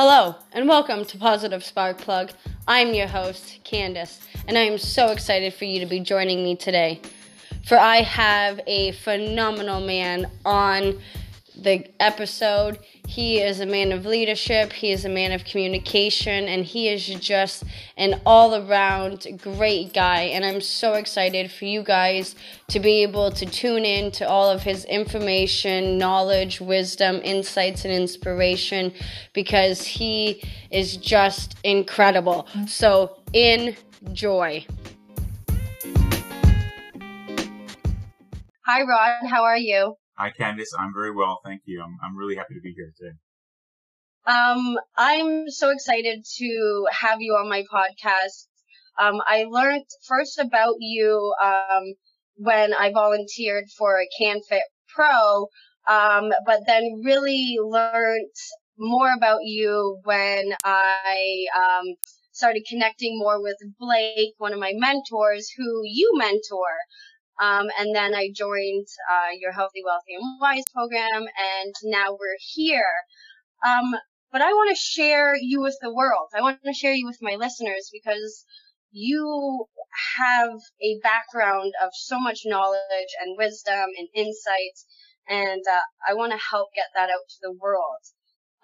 Hello, and welcome to Positive Spark Plug. I'm your host, Candace, and I am so excited for you to be joining me today. For I have a phenomenal man on the episode. He is a man of leadership, he is a man of communication, and he is just an all around great guy. And I'm so excited for you guys to be able to tune in to all of his information, knowledge, wisdom, insights, and inspiration because he is just incredible. So enjoy. Hi, Rod. How are you? Hi, Candice. I'm very well, thank you. I'm I'm really happy to be here today. Um, I'm so excited to have you on my podcast. Um, I learned first about you um, when I volunteered for a CanFit Pro, um, but then really learned more about you when I um, started connecting more with Blake, one of my mentors, who you mentor. Um, and then I joined uh, your Healthy, Wealthy, and Wise program, and now we're here. Um, but I want to share you with the world. I want to share you with my listeners because you have a background of so much knowledge and wisdom and insights, and uh, I want to help get that out to the world.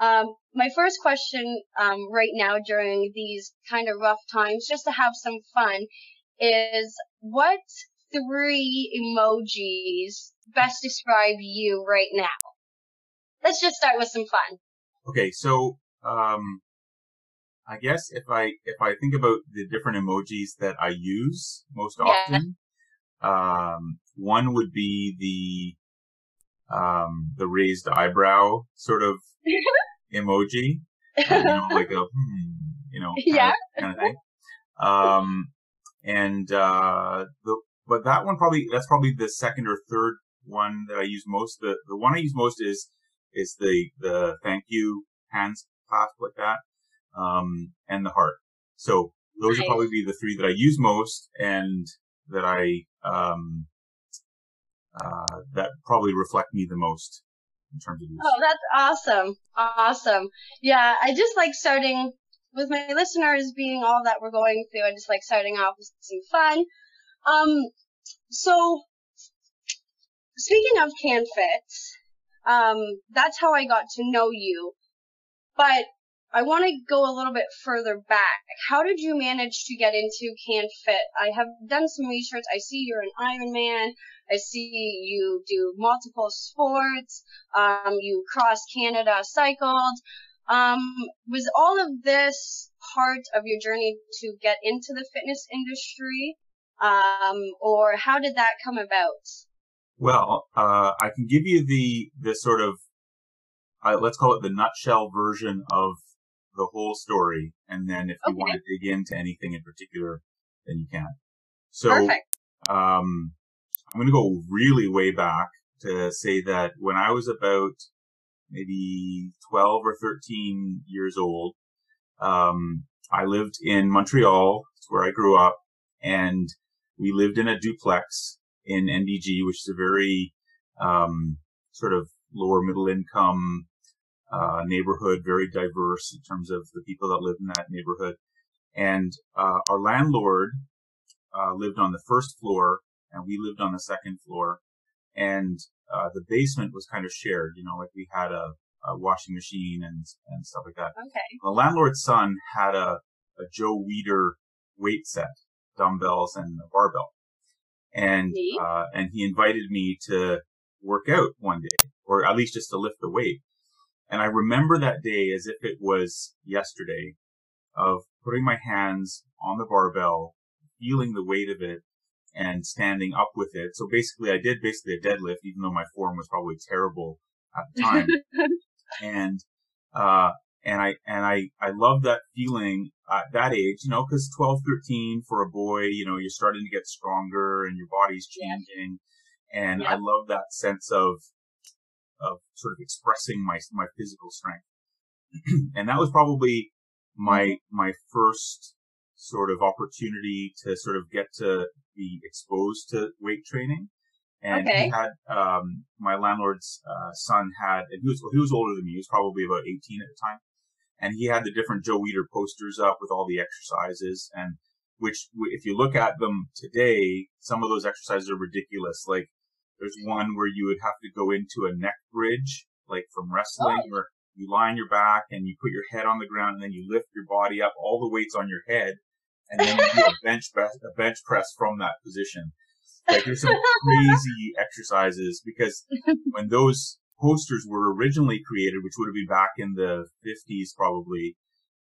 Um, my first question um, right now during these kind of rough times, just to have some fun, is what three emojis best describe you right now? Let's just start with some fun. Okay, so um, I guess if I if I think about the different emojis that I use most Yeah. often, um, one would be the um, the raised eyebrow sort of emoji, you know, like a hmm, you know, kind Yeah. of, kind of thing. Um, and uh, the but that one probably that's probably the second or third one that I use most. The the one I use most is is the the thank you hands clasp like that, um, and the heart. So those would Nice. probably be the three that I use most and that I um, uh, that probably reflect me the most in terms of use. Oh, that's awesome. Awesome. Yeah, I just like starting with my listeners being all that we're going through. I just like starting off with some fun. Um, so speaking of CanFit, um, that's how I got to know you. But I want to go a little bit further back. How did you manage to get into CanFit? I have done some research. I see you're an Ironman. I see you do multiple sports. Um, you cross Canada cycled. Um, was all of this part of your journey to get into the fitness industry? Um, or how did that come about? Well, uh, I can give you the the sort of uh, let's call it the nutshell version of the whole story, and then if you Okay. want to dig into anything in particular, then you can. So, Perfect. um, I'm going to go really way back to say that when I was about maybe 12 or 13 years old, um, I lived in Montreal. It's where I grew up, and we lived in a duplex in NDG, which is a very um, sort of lower middle income uh, neighborhood, very diverse in terms of the people that live in that neighborhood. And uh, our landlord uh, lived on the first floor, and we lived on the second floor. And uh, the basement was kind of shared, you know, like we had a, a washing machine and and stuff like that. Okay. The landlord's son had a, a Joe Weider weight set, dumbbells and a barbell. And, uh, and he invited me to work out one day, or at least just to lift the weight. And I remember that day as if it was yesterday of putting my hands on the barbell, feeling the weight of it and standing up with it. So basically I did basically a deadlift, even though my form was probably terrible at the time and uh and I and I I love that feeling at that age, you know, because 12, 13 for a boy, you know, you're starting to get stronger and your body's changing, and Yeah. I love that sense of of sort of expressing my my physical strength, and that was probably my my first sort of opportunity to sort of get to be exposed to weight training. And Okay. he had, um, my landlord's, uh, son had, and he was, he was older than me. He was probably about 18 at the time. And he had the different Joe Weider posters up with all the exercises and which if you look at them today, some of those exercises are ridiculous. Like there's one where you would have to go into a neck bridge, like from wrestling, oh. where you lie on your back and you put your head on the ground and then you lift your body up, all the weights on your head, and then you do a bench press, a bench press from that position. Like there's some crazy exercises because when those posters were originally created, which would have been back in the 50s probably,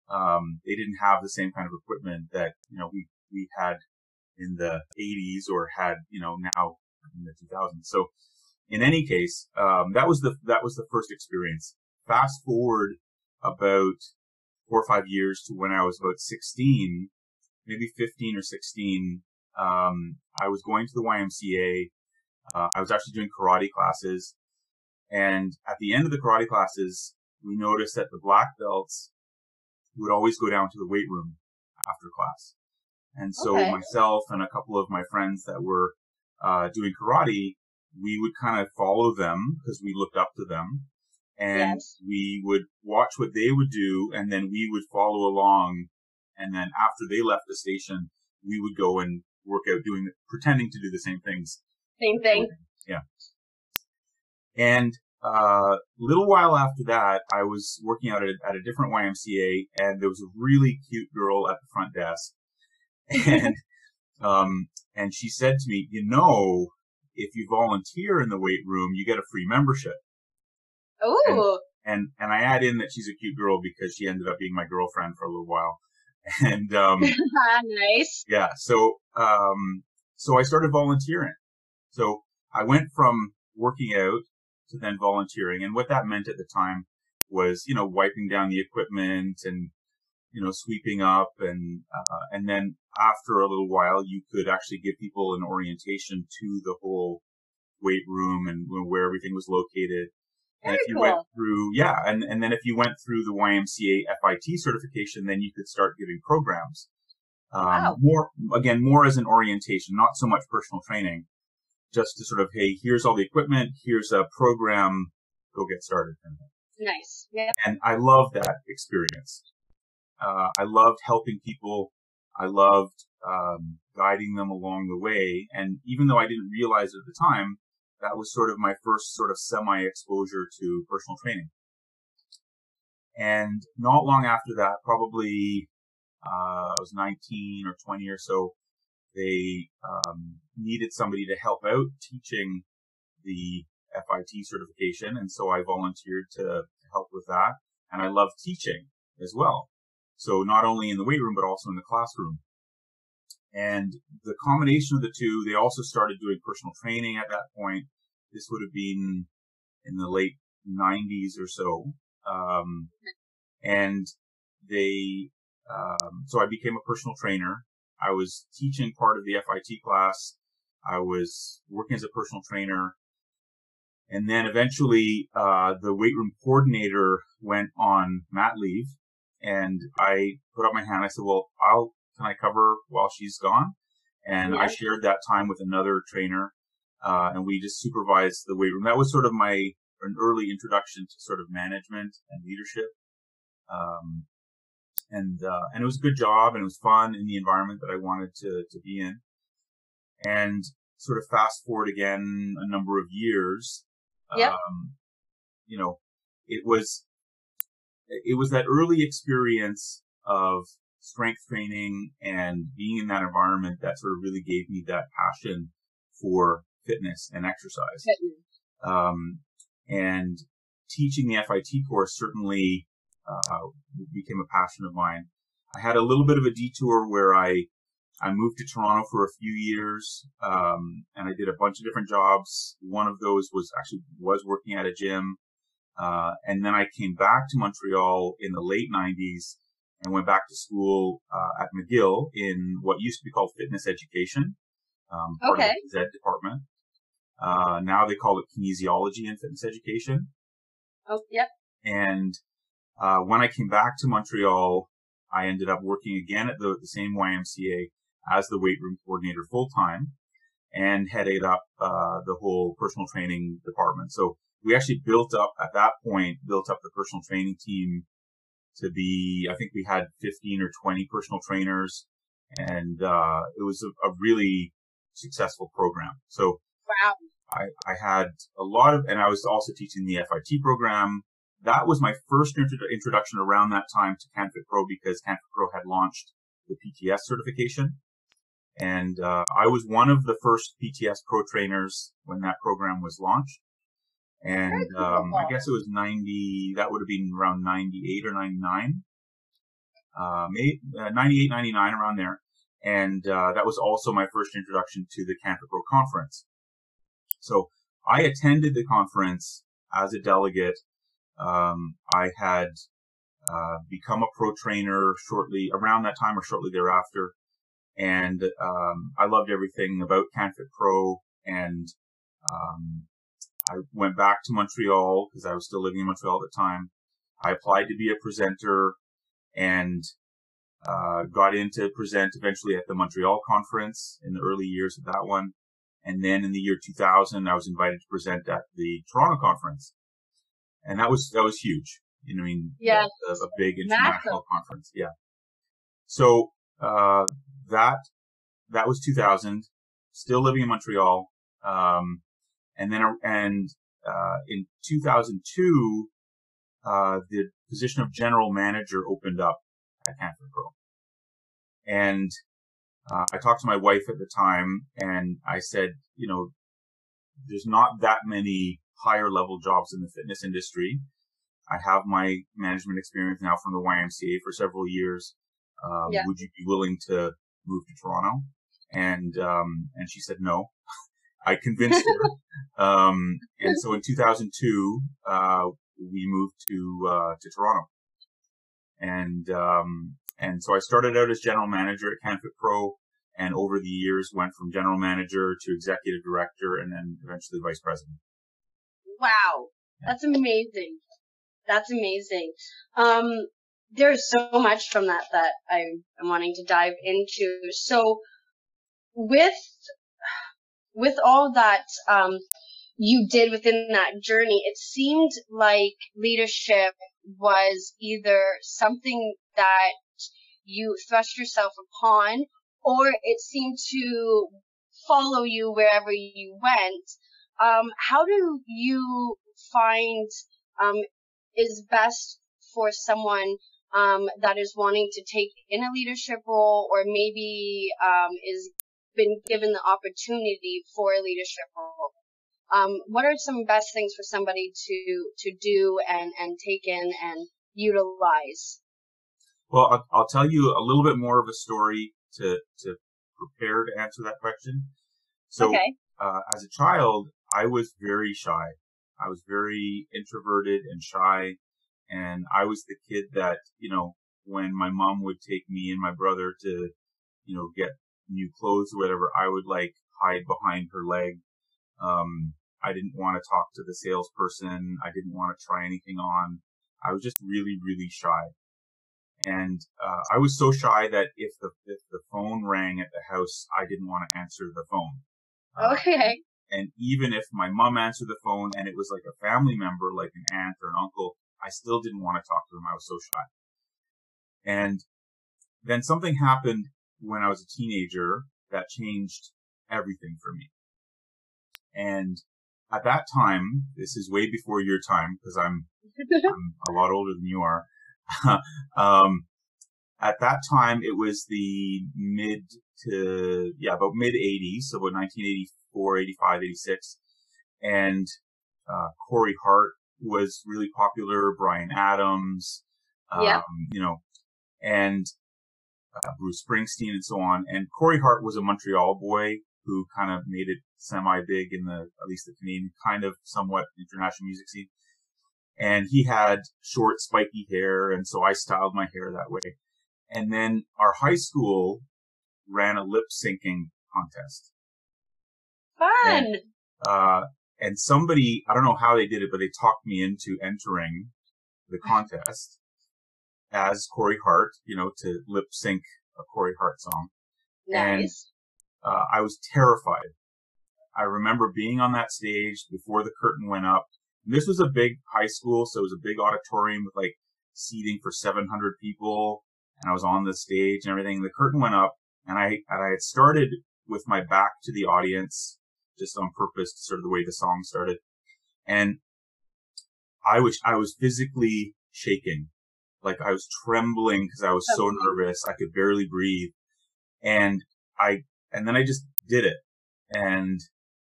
um, they didn't have the same kind of equipment that you know we we had in the 80s or had you know now in the 2000s. So in any case, um, that was the that was the first experience. Fast forward about four or five years to when I was about 16, maybe 15 or 16. Um, I was going to the YMCA. Uh, I was actually doing karate classes, and at the end of the karate classes, we noticed that the black belts would always go down to the weight room after class. And so okay. myself and a couple of my friends that were uh, doing karate, we would kind of follow them because we looked up to them. And yes. we would watch what they would do, and then we would follow along. And then after they left the station, we would go and work out doing, pretending to do the same things. Same thing. Yeah. And uh, little while after that, I was working out at, at a different YMCA, and there was a really cute girl at the front desk, and um, and she said to me, "You know, if you volunteer in the weight room, you get a free membership." Oh. And, and and I add in that she's a cute girl because she ended up being my girlfriend for a little while, and um, nice. Yeah. So um, so I started volunteering. So I went from working out to then volunteering. And what that meant at the time was, you know, wiping down the equipment and, you know, sweeping up and, uh, and then after a little while, you could actually give people an orientation to the whole weight room and where everything was located. And if you cool. went through, yeah, and, and then if you went through the YMCA FIT certification, then you could start giving programs. Um, wow. More, again, more as an orientation, not so much personal training just to sort of, hey, here's all the equipment, here's a program, go get started. Nice. Yeah. And I loved that experience. Uh, I loved helping people. I loved um, guiding them along the way. And even though I didn't realize it at the time, that was sort of my first sort of semi exposure to personal training. And not long after that, probably uh, I was 19 or 20 or so, they um, needed somebody to help out teaching the FIT certification, and so I volunteered to help with that. And I love teaching as well. So not only in the weight room, but also in the classroom. And the combination of the two, they also started doing personal training at that point. This would have been in the late 90s or so. Um, and they, um, so I became a personal trainer I was teaching part of the FIT class. I was working as a personal trainer. And then eventually, uh, the weight room coordinator went on mat leave and I put up my hand. I said, well, I'll, can I cover while she's gone? And yeah. I shared that time with another trainer. Uh, and we just supervised the weight room. That was sort of my, an early introduction to sort of management and leadership. Um, and uh, and it was a good job and it was fun in the environment that I wanted to to be in. And sort of fast forward again a number of years, yep. um, you know, it was it was that early experience of strength training and being in that environment that sort of really gave me that passion for fitness and exercise. Fitness. Um, and teaching the FIT course certainly uh, became a passion of mine. I had a little bit of a detour where I I moved to Toronto for a few years, um, and I did a bunch of different jobs. One of those was actually was working at a gym, uh, and then I came back to Montreal in the late '90s and went back to school uh, at McGill in what used to be called fitness education, um, part okay. of the Z department. Uh, now they call it kinesiology and fitness education. Oh, yep. And uh, when I came back to Montreal, I ended up working again at the, the same YMCA as the weight room coordinator full time and headed up uh, the whole personal training department. So we actually built up at that point, built up the personal training team to be, I think we had 15 or 20 personal trainers and, uh, it was a, a really successful program. So wow. I, I had a lot of, and I was also teaching the FIT program. That was my first intro- introduction around that time to CanFit Pro because CanFit Pro had launched the PTS certification. And, uh, I was one of the first PTS pro trainers when that program was launched. And, um, I guess it was 90, that would have been around 98 or 99. Uh, uh, 98, 99 around there. And, uh, that was also my first introduction to the CanFit Pro conference. So I attended the conference as a delegate. Um, I had, uh, become a pro trainer shortly around that time or shortly thereafter. And, um, I loved everything about CanFit Pro and, um, I went back to Montreal because I was still living in Montreal at the time. I applied to be a presenter and, uh, got in to present eventually at the Montreal conference in the early years of that one. And then in the year 2000, I was invited to present at the Toronto conference. And that was, that was huge. You know, I mean, yeah, a, a big international Massive. conference. Yeah. So, uh, that, that was 2000, still living in Montreal. Um, and then, and, uh, in 2002, uh, the position of general manager opened up at Pro. And uh, I talked to my wife at the time and I said, you know, there's not that many higher level jobs in the fitness industry. I have my management experience now from the YMCA for several years. Um, yeah. Would you be willing to move to Toronto? And, um, and she said no. I convinced her. um, and so in 2002, uh, we moved to, uh, to Toronto. And, um, and so I started out as general manager at CanFit Pro and over the years went from general manager to executive director and then eventually vice president. Wow. That's amazing. That's amazing. Um, there's so much from that that I'm, I'm wanting to dive into. So with, with all that, um, you did within that journey, it seemed like leadership was either something that you thrust yourself upon or it seemed to follow you wherever you went. Um, how do you find um, is best for someone um, that is wanting to take in a leadership role or maybe um, is been given the opportunity for a leadership role? Um, what are some best things for somebody to to do and and take in and utilize? Well, I'll, I'll tell you a little bit more of a story to to prepare to answer that question. So, okay. uh, as a child, I was very shy. I was very introverted and shy, and I was the kid that you know when my mom would take me and my brother to you know get new clothes or whatever, I would like hide behind her leg. Um, I didn't want to talk to the salesperson. I didn't want to try anything on. I was just really, really shy. And uh, I was so shy that if the if the phone rang at the house, I didn't want to answer the phone. Uh, okay. And even if my mom answered the phone and it was like a family member, like an aunt or an uncle, I still didn't want to talk to them. I was so shy. And then something happened when I was a teenager that changed everything for me. And at that time, this is way before your time because I'm, I'm a lot older than you are. um, at that time, it was the mid to, yeah, about mid 80s, so about 1984, 85, 86. And, uh, Corey Hart was really popular, Bryan Adams, um, yeah. you know, and, uh, Bruce Springsteen and so on. And Corey Hart was a Montreal boy who kind of made it semi big in the, at least the Canadian kind of somewhat international music scene and he had short spiky hair and so I styled my hair that way. And then our high school ran a lip syncing contest. Fun. And, uh, and somebody, I don't know how they did it, but they talked me into entering the contest as Corey Hart, you know, to lip sync a Corey Hart song. Nice. And, uh, I was terrified. I remember being on that stage before the curtain went up this was a big high school, so it was a big auditorium with like seating for 700 people and I was on the stage and everything. The curtain went up and I, and I had started with my back to the audience just on purpose, sort of the way the song started. And I was, I was physically shaking. Like I was trembling because I was so nervous. I could barely breathe. And I, and then I just did it. And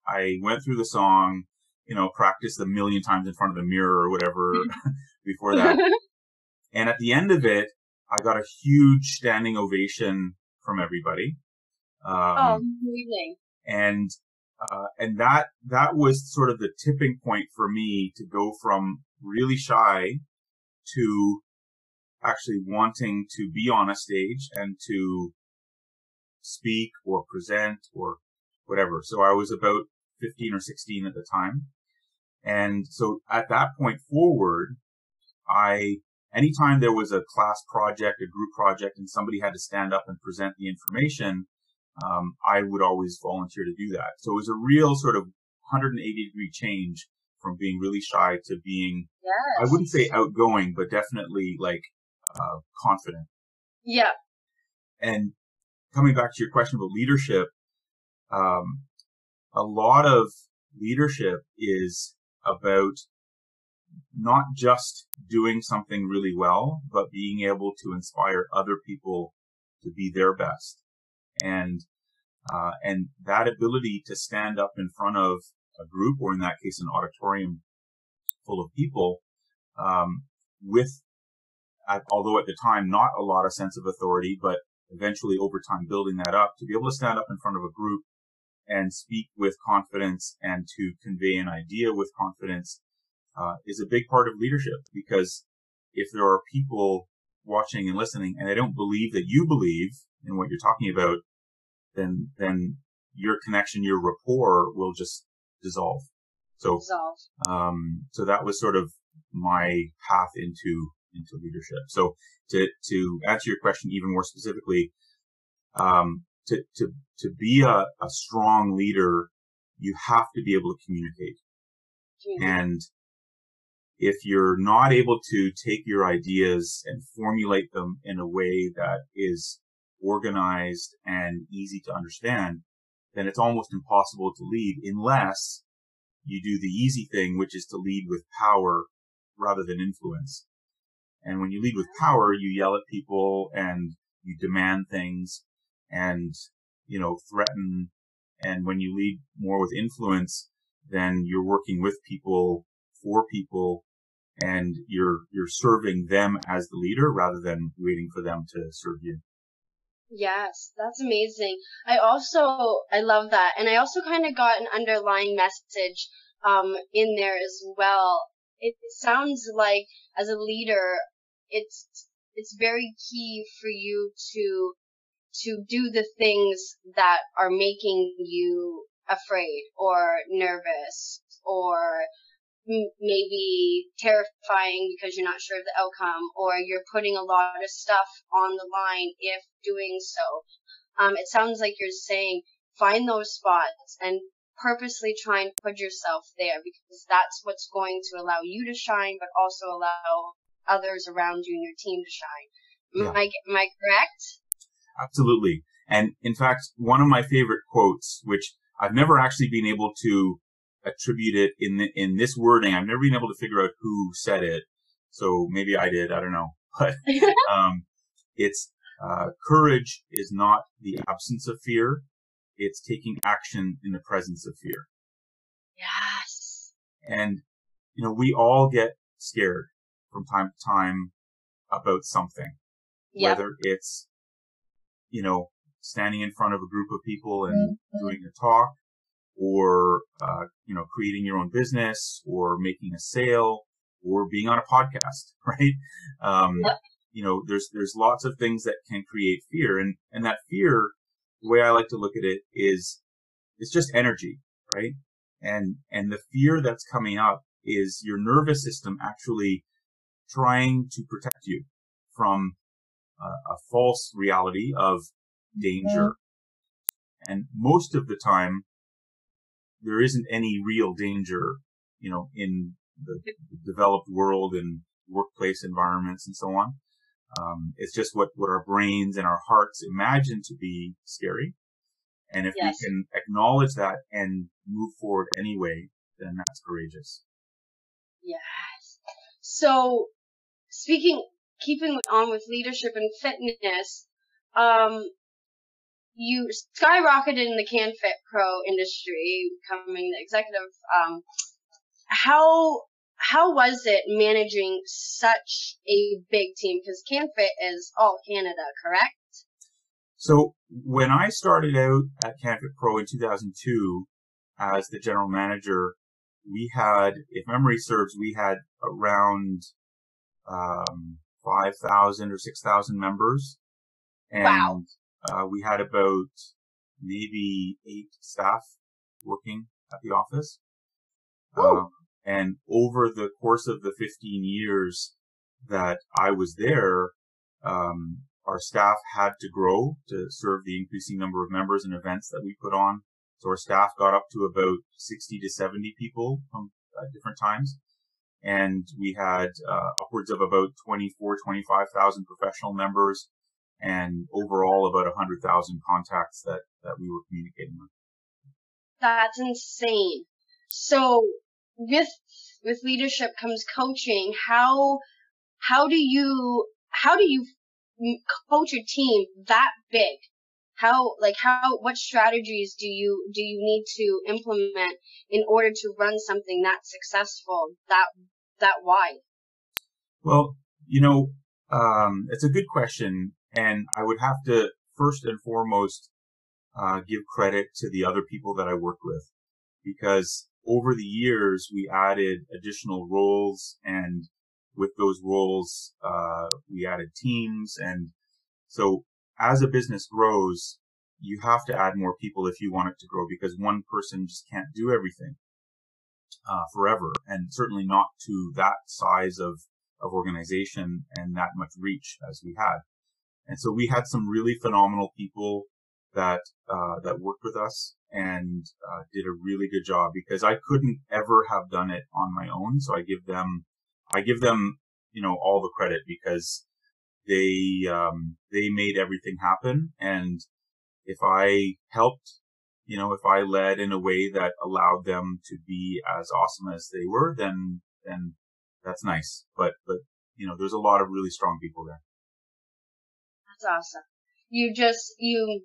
I went through the song, you know, practiced a million times in front of the mirror or whatever before that. and at the end of it, I got a huge standing ovation from everybody. Um, oh, amazing. And, uh, and that, that was sort of the tipping point for me to go from really shy to actually wanting to be on a stage and to speak or present or whatever. So I was about 15 or 16 at the time. And so at that point forward, I, anytime there was a class project, a group project, and somebody had to stand up and present the information, um, I would always volunteer to do that. So it was a real sort of 180 degree change from being really shy to being, yes. I wouldn't say outgoing, but definitely like, uh, confident. Yeah. And coming back to your question about leadership, um, a lot of leadership is about not just doing something really well, but being able to inspire other people to be their best. And, uh, and that ability to stand up in front of a group, or in that case, an auditorium full of people, um, with, at, although at the time, not a lot of sense of authority, but eventually over time building that up to be able to stand up in front of a group and speak with confidence and to convey an idea with confidence uh, is a big part of leadership. Because if there are people watching and listening and they don't believe that you believe in what you're talking about, then then your connection, your rapport will just dissolve. So, dissolve. um, so that was sort of my path into into leadership. So to to answer your question even more specifically, um, to, to, to be a, a strong leader, you have to be able to communicate. Mm-hmm. And if you're not able to take your ideas and formulate them in a way that is organized and easy to understand, then it's almost impossible to lead unless you do the easy thing, which is to lead with power rather than influence. And when you lead with power, you yell at people and you demand things and, you know, threaten. And when you lead more with influence, then you're working with people for people and you're, you're serving them as the leader rather than waiting for them to serve you. Yes, that's amazing. I also, I love that. And I also kind of got an underlying message, um, in there as well. It sounds like as a leader, it's, it's very key for you to to do the things that are making you afraid or nervous or m- maybe terrifying because you're not sure of the outcome or you're putting a lot of stuff on the line if doing so. Um, it sounds like you're saying find those spots and purposely try and put yourself there because that's what's going to allow you to shine, but also allow others around you and your team to shine. Yeah. Am I, am I correct? Absolutely. And in fact, one of my favorite quotes, which I've never actually been able to attribute it in the, in this wording. I've never been able to figure out who said it. So maybe I did. I don't know. But, um, it's, uh, courage is not the absence of fear. It's taking action in the presence of fear. Yes. And, you know, we all get scared from time to time about something. Yep. Whether it's you know, standing in front of a group of people and mm-hmm. doing a talk or, uh, you know, creating your own business or making a sale or being on a podcast, right? Um, yep. you know, there's, there's lots of things that can create fear and, and that fear, the way I like to look at it is it's just energy, right? And, and the fear that's coming up is your nervous system actually trying to protect you from a false reality of danger. Mm-hmm. And most of the time, there isn't any real danger, you know, in the developed world and workplace environments and so on. Um, it's just what, what our brains and our hearts imagine to be scary. And if yes. we can acknowledge that and move forward anyway, then that's courageous. Yes. So speaking, keeping on with leadership and fitness, um, you skyrocketed in the CanFit Pro industry, becoming the executive. Um, how how was it managing such a big team? Because CanFit is all Canada, correct? So when I started out at CanFit Pro in 2002 as the general manager, we had, if memory serves, we had around um, 5,000 or 6,000 members. And wow. Uh, we had about maybe eight staff working at the office. Um, and over the course of the 15 years that I was there, um, our staff had to grow to serve the increasing number of members and events that we put on. So our staff got up to about 60 to 70 people from uh, different times. And we had uh, upwards of about 24, 25,000 professional members and overall about 100,000 contacts that, that we were communicating with. That's insane. So with with leadership comes coaching. How how do you how do you coach a team that big? How like how what strategies do you do you need to implement in order to run something that successful that that wide? Well, you know, um, it's a good question, and I would have to first and foremost uh, give credit to the other people that I work with because over the years, we added additional roles and with those roles, uh, we added teams. And so as a business grows, you have to add more people if you want it to grow because one person just can't do everything, uh, forever. And certainly not to that size of, of organization and that much reach as we had. And so we had some really phenomenal people that uh, that worked with us and uh, did a really good job because I couldn't ever have done it on my own. So I give them I give them you know all the credit because they um, they made everything happen. And if I helped you know if I led in a way that allowed them to be as awesome as they were then then that's nice. But but you know there's a lot of really strong people there awesome you just you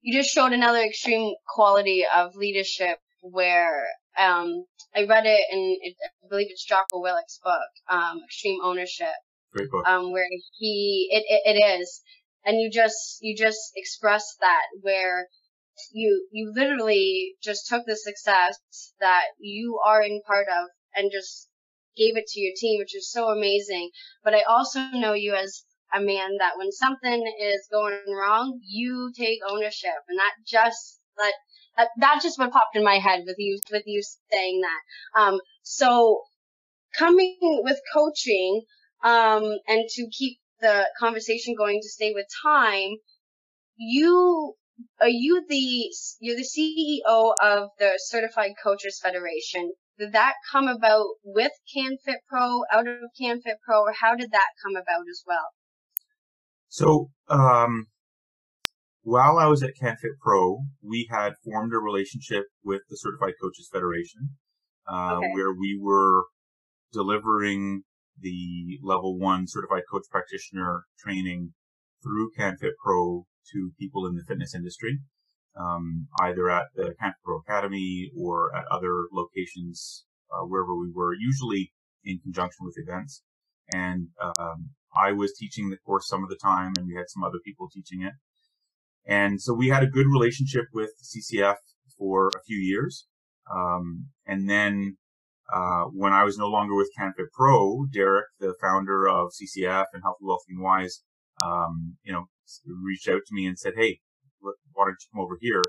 you just showed another extreme quality of leadership where um, I read it in it, I believe it's Jocko Willink's book, um, Extreme Ownership. Great book. Um, where he it, it, it is, and you just you just expressed that where you you literally just took the success that you are in part of and just gave it to your team, which is so amazing. But I also know you as a man that when something is going wrong, you take ownership, and that just that that, that's just what popped in my head with you with you saying that. Um, so coming with coaching, um, and to keep the conversation going to stay with time, you are you the you're the CEO of the Certified Coaches Federation. Did that come about with CanFit Pro, out of CanFit Pro, or how did that come about as well? So, um, while I was at CanFit Pro, we had formed a relationship with the Certified Coaches Federation, uh, okay. where we were delivering the level one certified coach practitioner training through CanFit Pro to people in the fitness industry, um, either at the CanFit Pro Academy or at other locations uh, wherever we were, usually in conjunction with events. And um, I was teaching the course some of the time and we had some other people teaching it. And so we had a good relationship with CCF for a few years. Um, and then, uh, when I was no longer with CanFit Pro, Derek, the founder of CCF and Healthy, Wealthy, and Wise, um, you know, reached out to me and said, Hey, why don't you come over here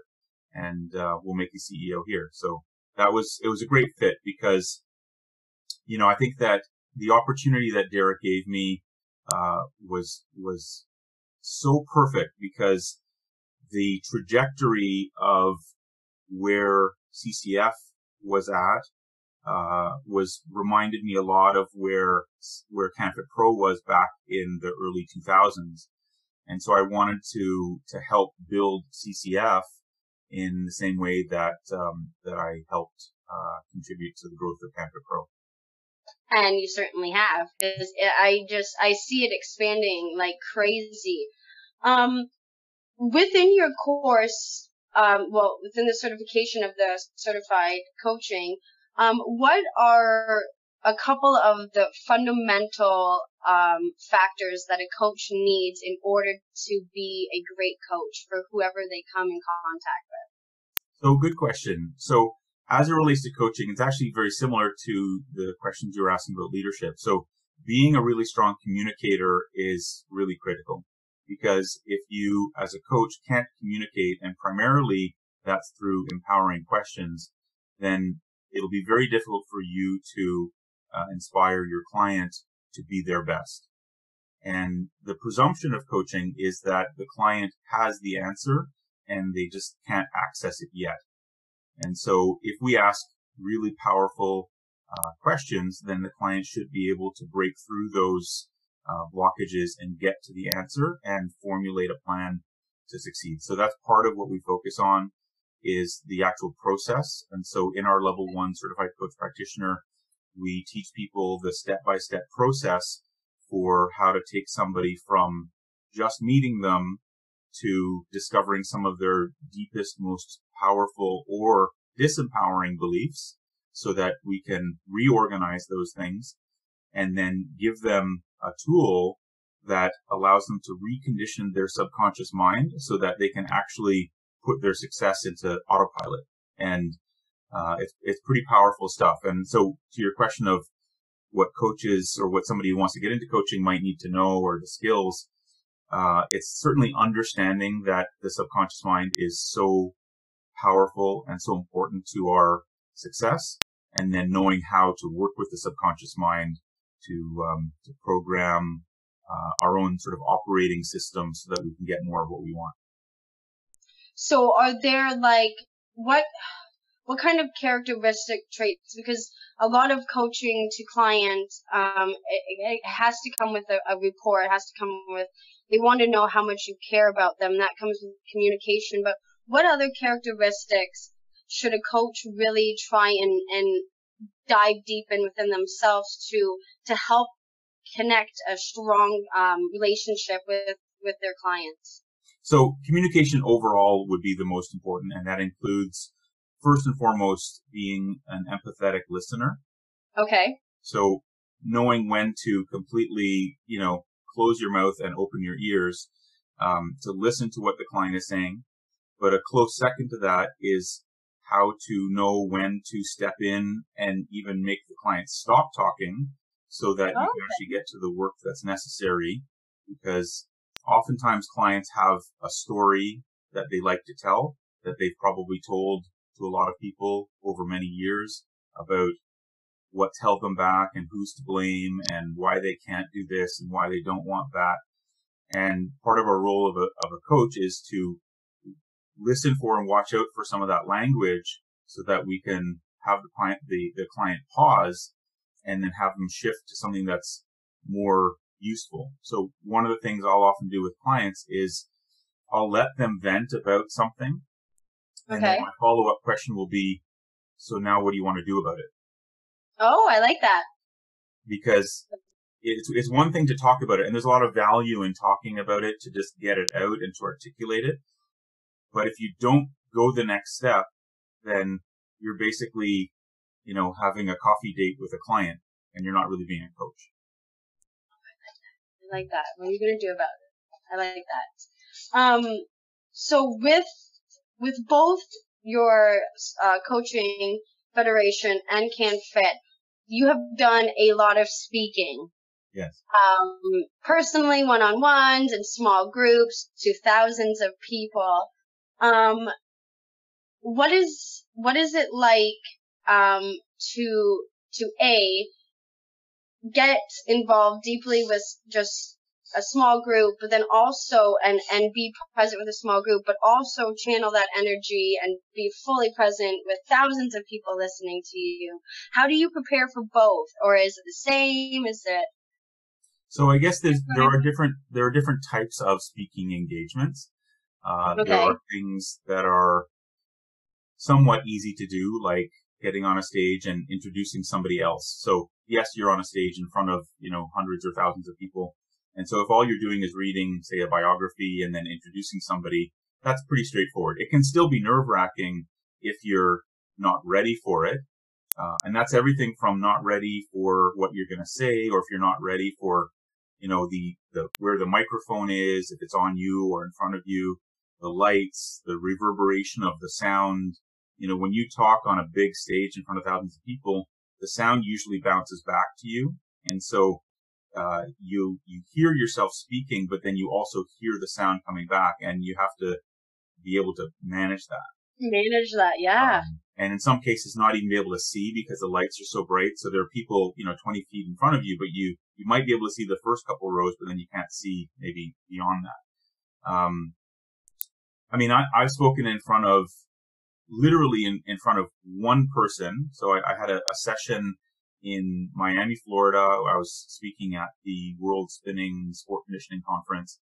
and, uh, we'll make you CEO here. So that was, it was a great fit because, you know, I think that the opportunity that Derek gave me uh, was was so perfect because the trajectory of where CCF was at uh, was reminded me a lot of where where CanFit Pro was back in the early 2000s, and so I wanted to to help build CCF in the same way that um, that I helped uh, contribute to the growth of CanFit Pro. And you certainly have, because I just I see it expanding like crazy. Um, within your course, um, well, within the certification of the certified coaching, um, what are a couple of the fundamental um, factors that a coach needs in order to be a great coach for whoever they come in contact with? So, good question. So, as it relates to coaching, it's actually very similar to the questions you were asking about leadership. So, being a really strong communicator is really critical because if you, as a coach, can't communicate, and primarily that's through empowering questions, then it'll be very difficult for you to uh, inspire your client to be their best. And the presumption of coaching is that the client has the answer and they just can't access it yet. And so if we ask really powerful uh, questions, then the client should be able to break through those uh, blockages and get to the answer and formulate a plan to succeed. So that's part of what we focus on is the actual process. And so in our level one certified coach practitioner, we teach people the step by step process for how to take somebody from just meeting them to discovering some of their deepest, most powerful or disempowering beliefs so that we can reorganize those things and then give them a tool that allows them to recondition their subconscious mind so that they can actually put their success into autopilot. And uh, it's it's pretty powerful stuff. And so to your question of what coaches or what somebody who wants to get into coaching might need to know or the skills, uh, it's certainly understanding that the subconscious mind is so powerful and so important to our success, and then knowing how to work with the subconscious mind to um, to program uh, our own sort of operating system so that we can get more of what we want. So are there like what what kind of characteristic traits? Because a lot of coaching to clients, um, it, it has to come with a, a report. It has to come with they want to know how much you care about them. That comes with communication. But what other characteristics should a coach really try and and dive deep in within themselves to to help connect a strong um, relationship with with their clients? So communication overall would be the most important, and that includes first and foremost being an empathetic listener. Okay. So knowing when to completely, you know, close your mouth and open your ears um, to listen to what the client is saying. But a close second to that is how to know when to step in and even make the client stop talking so that okay. you can actually get to the work that's necessary because oftentimes clients have a story that they like to tell that they've probably told to a lot of people over many years about what's held them back and who's to blame and why they can't do this and why they don't want that. And part of our role of a, of a coach is to listen for and watch out for some of that language so that we can have the client, the, the client pause and then have them shift to something that's more useful. So one of the things I'll often do with clients is I'll let them vent about something. Okay. And then my follow up question will be, so now what do you want to do about it? Oh, I like that. Because it's, it's one thing to talk about it, and there's a lot of value in talking about it to just get it out and to articulate it. But if you don't go the next step, then you're basically, you know, having a coffee date with a client and you're not really being a coach I like that. I like that. What are you gonna do about it? I like that. Um, so with with both your uh, coaching federation and CanFit, you have done a lot of speaking. Yes. Um, personally, one-on-ones and small groups to thousands of people. Um, what is what is it like um, to to a get involved deeply with just a small group, but then also and and be present with a small group, but also channel that energy and be fully present with thousands of people listening to you. How do you prepare for both, or is it the same? Is it? So I guess there's there are different there are different types of speaking engagements. Uh, Okay. There are things that are somewhat easy to do, like getting on a stage and introducing somebody else. So yes, you're on a stage in front of, you know, hundreds or thousands of people. And so if all you're doing is reading, say, a biography and then introducing somebody, that's pretty straightforward. It can still be nerve wracking if you're not ready for it. Uh, and that's everything from not ready for what you're going to say, or if you're not ready for, you know, the, the, where the microphone is, if it's on you or in front of you, the lights, the reverberation of the sound. You know, when you talk on a big stage in front of thousands of people, the sound usually bounces back to you. And so, uh, you, you hear yourself speaking, but then you also hear the sound coming back and you have to be able to manage that. Manage that, yeah. Um, and in some cases, not even be able to see because the lights are so bright. So there are people, you know, 20 feet in front of you, but you, you might be able to see the first couple rows, but then you can't see maybe beyond that. Um, I mean, I, I've spoken in front of literally in, in front of one person. So I, I had a, a session in Miami, Florida. I was speaking at the World Spinning Sport Conditioning Conference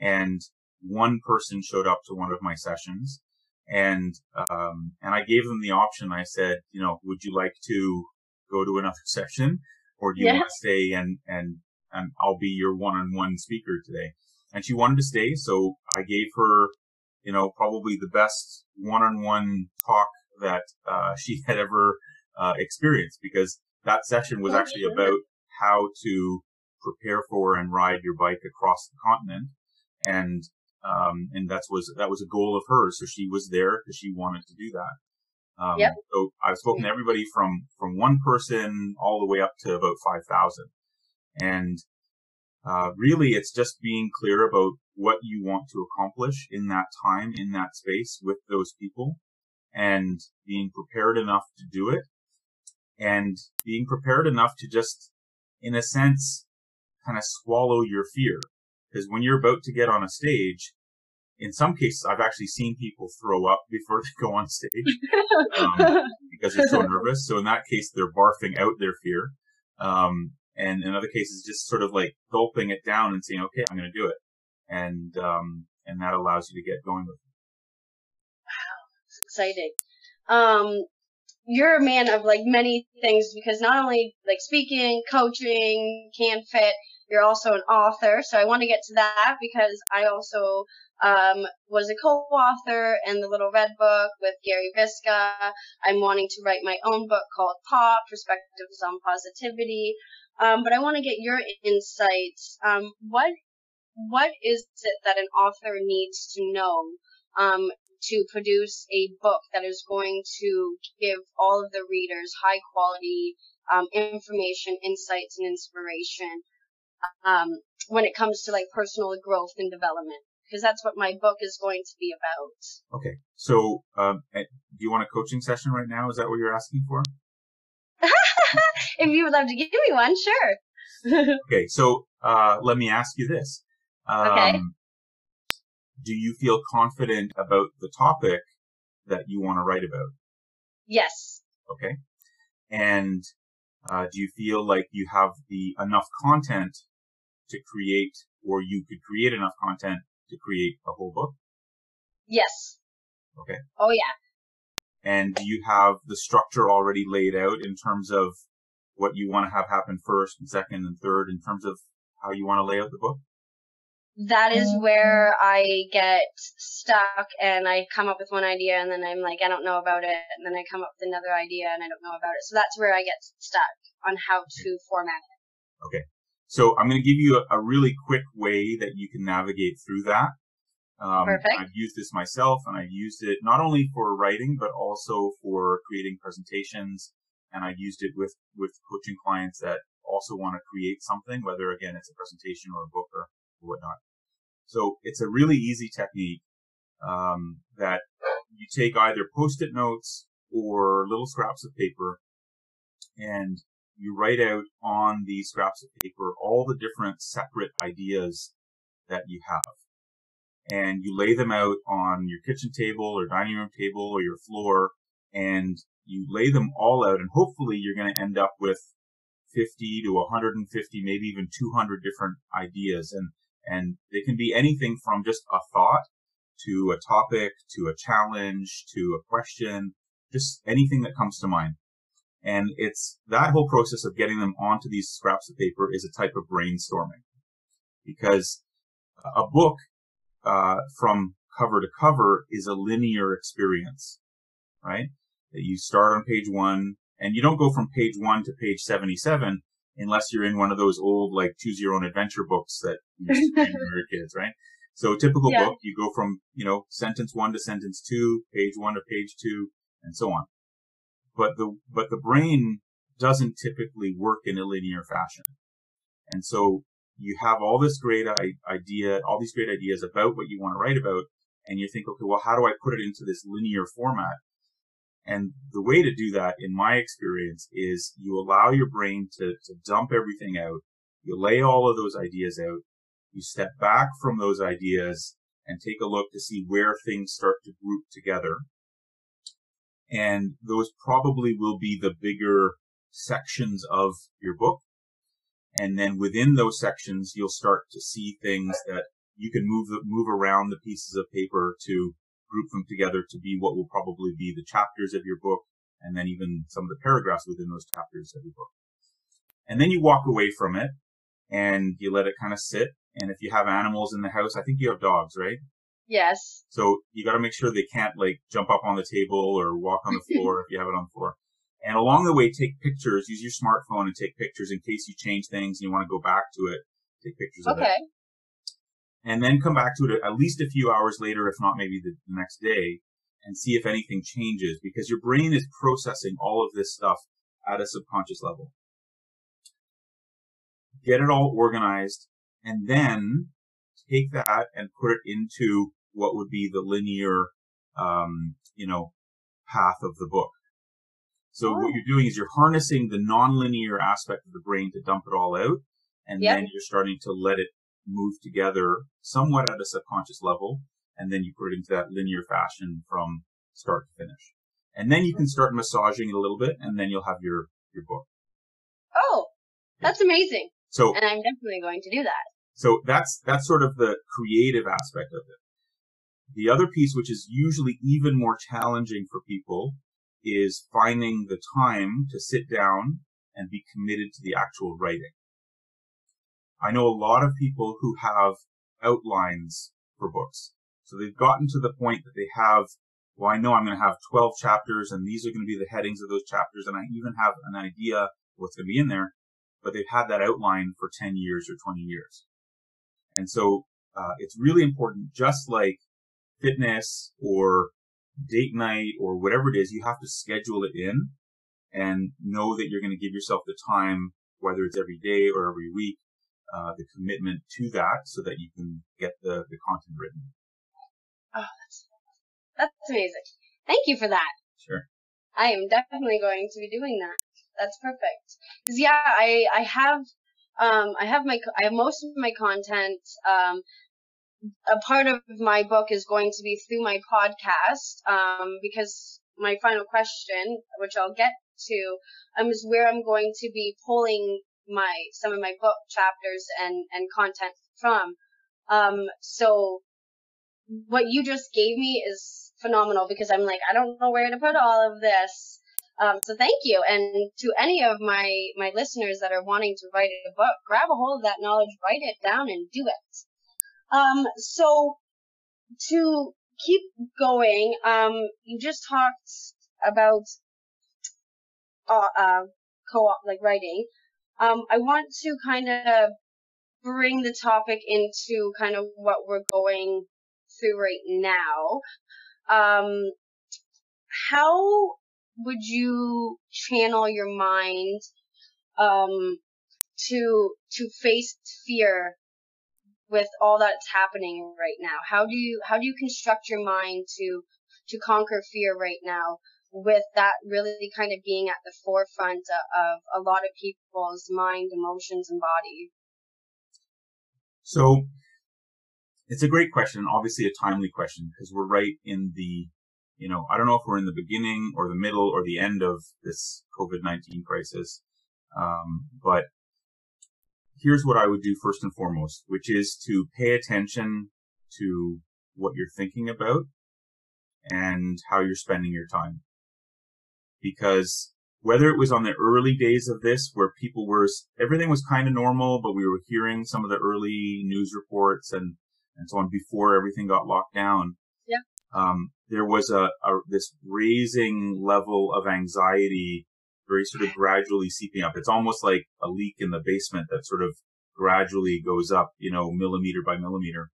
and one person showed up to one of my sessions and, um, and I gave them the option. I said, you know, would you like to go to another session or do you Yeah. want to stay and, and, and I'll be your one-on-one speaker today? And she wanted to stay. So I gave her, you know, probably the best one-on-one talk that, uh, she had ever, uh, experienced because that session was actually about how to prepare for and ride your bike across the continent. And, um, and that was, that was a goal of hers. So she was there because she wanted to do that. Um, Yep. so I've spoken to everybody from, from one person all the way up to about 5,000. And, uh, really it's just being clear about what you want to accomplish in that time, in that space with those people and being prepared enough to do it and being prepared enough to just, in a sense, kind of swallow your fear. Because when you're about to get on a stage, in some cases, I've actually seen people throw up before they go on stage um, because they're so nervous. So in that case, they're barfing out their fear. Um, and in other cases, just sort of like gulping it down and saying, okay, I'm going to do it. And, um, and that allows you to get going with it. Wow. It's exciting. You're a man of like many things because not only like speaking, coaching, can fit, you're also an author. So I want to get to that because I also um, was a co-author in the Little Red Book with Gary Visca. I'm wanting to write my own book called Pop: Perspectives on Positivity. Um, but I want to get your insights. Um, what what is it that an author needs to know um, to produce a book that is going to give all of the readers high quality um, information, insights, and inspiration um, when it comes to like personal growth and development? Because that's what my book is going to be about. Okay. So, um, eh, do you want a coaching session right now? Is that what you're asking for? if you would love to give me one, sure. Okay. So, uh, let me ask you this. Um, Okay. Do you feel confident about the topic that you want to write about? yes. Okay. And, uh, do you feel like you have the enough content to create, or you could create enough content to create a whole book? Yes. Okay. Oh yeah. And do you have the structure already laid out in terms of what you want to have happen first and second and third in terms of how you want to lay out the book? That is where I get stuck and I come up with one idea and then I'm like, I don't know about it. And then I come up with another idea and I don't know about it. So that's where I get stuck on how to format it. Okay. So I'm going to give you a, a really quick way that you can navigate through that. Um, Perfect. I've used this myself and I've used it not only for writing, but also for creating presentations. And I've used it with, with coaching clients that also want to create something, whether again, it's a presentation or a book or whatnot. So it's a really easy technique, um, that you take either post-it notes or little scraps of paper and you write out on these scraps of paper all the different separate ideas that you have. And you lay them out on your kitchen table or dining room table or your floor and you lay them all out and hopefully you're going to end up with 50 to 150, maybe even 200 different ideas. And, and they can be anything from just a thought to a topic, to a challenge, to a question, just anything that comes to mind. And it's that whole process of getting them onto these scraps of paper is a type of brainstorming because a book, uh, from cover to cover is a linear experience, right? That you start on page one and you don't go from page one to page 77 unless you're in one of those old, like, choose your own adventure books that you used to read when we were kids, right? So a typical yeah. book, you go from, you know, sentence one to sentence two, page one to page two, and so on. But the, but the brain doesn't typically work in a linear fashion. And so you have all this great idea, all these great ideas about what you want to write about, and you think, okay, well, how do I put it into this linear format? And the way to do that, in my experience, is you allow your brain to, to dump everything out. You lay all of those ideas out. You step back from those ideas and take a look to see where things start to group together. And those probably will be the bigger sections of your book. And then within those sections, you'll start to see things that you can move move around the pieces of paper to group them together to be what will probably be the chapters of your book and then even some of the paragraphs within those chapters of your book. And then you walk away from it and you let it kind of sit. And if you have animals in the house, I think you have dogs, right? Yes. So you got to make sure they can't like jump up on the table or walk on the floor if you have it on the floor. And along the way, take pictures. Use your smartphone and take pictures in case you change things and you want to go back to it. Take pictures of it. okay. it and then come back to it at least a few hours later, if not maybe the next day, and see if anything changes because your brain is processing all of this stuff at a subconscious level. Get it all organized and then take that and put it into what would be the linear, um, you know, path of the book. So oh. what you're doing is you're harnessing the nonlinear aspect of the brain to dump it all out, and yep. then you're starting to let it move together somewhat at a subconscious level, and then you put it into that linear fashion from start to finish. And then you can start massaging it a little bit, and then you'll have your, your book. Oh, that's amazing. So, and I'm definitely going to do that. So that's, that's sort of the creative aspect of it. The other piece, which is usually even more challenging for people, is finding the time to sit down and be committed to the actual writing. I know a lot of people who have outlines for books. So they've gotten to the point that they have, well, I know I'm going to have 12 chapters and these are going to be the headings of those chapters. And I even have an idea what's going to be in there, but they've had that outline for 10 years or 20 years. And so, uh, it's really important, just like fitness or date night or whatever it is, you have to schedule it in and know that you're going to give yourself the time, whether it's every day or every week, uh, the commitment to that so that you can get the, the content written. Oh, that's, that's amazing. Thank you for that. Sure. I am definitely going to be doing that. That's perfect. Cause yeah, I, I have, um, I have my, I have most of my content, um, a part of my book is going to be through my podcast, um, because my final question, which I'll get to, um, is where I'm going to be pulling my some of my book chapters and and content from. Um, so what you just gave me is phenomenal because I'm like I don't know where to put all of this. Um, so thank you. And to any of my my listeners that are wanting to write a book, grab a hold of that knowledge, write it down, and do it. Um, so to keep going, um, you just talked about uh, uh co-op like writing. Um, I want to kind of bring the topic into kind of what we're going through right now. Um, how would you channel your mind um, to to face fear with all that's happening right now? How do you how do you construct your mind to to conquer fear right now with that really kind of being at the forefront of a lot of people's mind, emotions, and body? So it's a great question, obviously a timely question because we're right in the, you know, I don't know if we're in the beginning or the middle or the end of this COVID-19 crisis. Um, but here's what I would do first and foremost, which is to pay attention to what you're thinking about and how you're spending your time. Because whether it was on the early days of this where people were, everything was kind of normal, but we were hearing some of the early news reports and, and so on before everything got locked down. Yeah. Um, there was a, a, this raising level of anxiety very sort of gradually seeping up. It's almost like a leak in the basement that sort of gradually goes up, you know, millimeter by millimeter,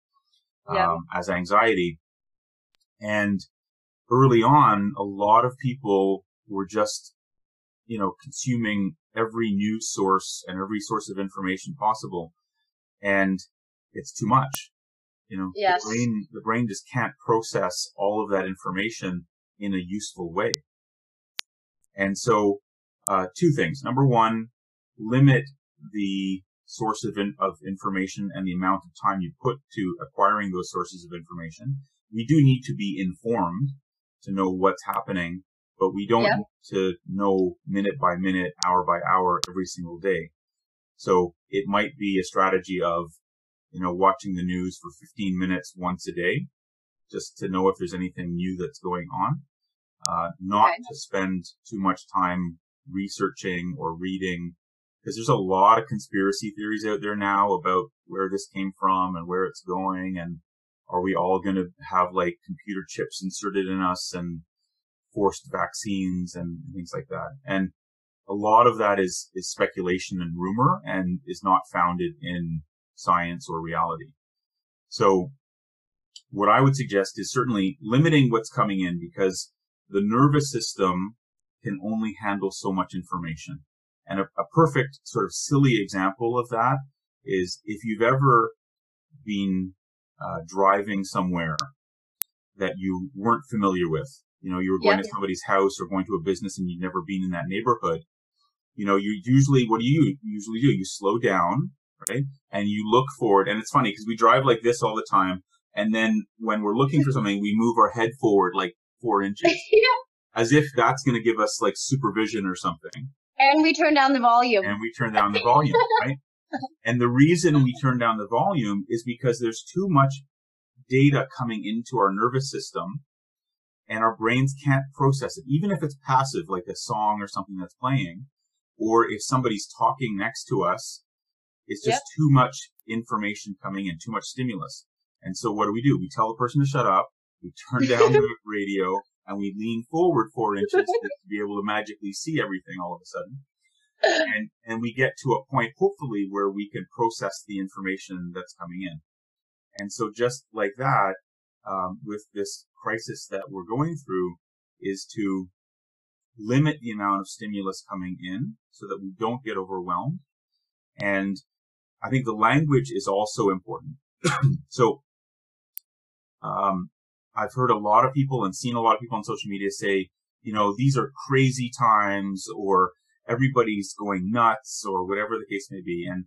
yeah. um, as anxiety. And early on, a lot of people were just, you know, consuming every news source and every source of information possible. And it's too much. You know, yes. the brain, the brain just can't process all of that information in a useful way. And so, uh, two things. Number one, limit the source of, in, of information and the amount of time you put to acquiring those sources of information. We do need to be informed to know what's happening, but we don't need to know minute by minute, hour by hour, every single day. So it might be a strategy of, you know, watching the news for 15 minutes once a day, just to know if there's anything new that's going on. Uh, not okay. to spend too much time researching or reading because there's a lot of conspiracy theories out there now about where this came from and where it's going and are we all going to have like computer chips inserted in us and forced vaccines and things like that and a lot of that is is speculation and rumor and is not founded in science or reality so what i would suggest is certainly limiting what's coming in because the nervous system can only handle so much information. And a, a, perfect sort of silly example of that is if you've ever been uh, driving somewhere that you weren't familiar with, you know, you were going yep. to somebody's house or going to a business and you'd never been in that neighborhood. You know, you usually, what do you usually do? You slow down, right? And you look forward. And it's funny because we drive like this all the time. And then when we're looking for something, we move our head forward like four inches. yeah as if that's going to give us like supervision or something. And we turn down the volume. And we turn down the volume, right? And the reason we turn down the volume is because there's too much data coming into our nervous system and our brains can't process it. Even if it's passive, like a song or something that's playing, or if somebody's talking next to us, it's just yep. too much information coming in, too much stimulus. And so what do we do? We tell the person to shut up. We turn down the radio and we lean forward four inches to be able to magically see everything all of a sudden. And, and we get to a point, hopefully, where we can process the information that's coming in. And so just like that, um, with this crisis that we're going through is to limit the amount of stimulus coming in so that we don't get overwhelmed. And I think the language is also important. so, um, I've heard a lot of people and seen a lot of people on social media say, you know, these are crazy times or everybody's going nuts or whatever the case may be. And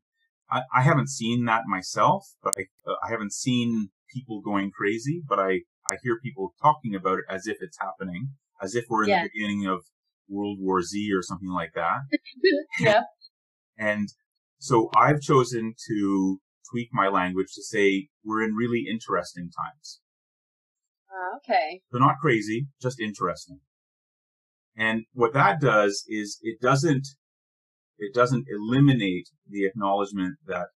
I, I haven't seen that myself, but I, uh, I haven't seen people going crazy, but I, I hear people talking about it as if it's happening, as if we're in yeah. the beginning of World War Z or something like that. yeah. And so I've chosen to tweak my language to say we're in really interesting times. Uh, okay. They're not crazy, just interesting. And what that does is it doesn't, it doesn't eliminate the acknowledgement that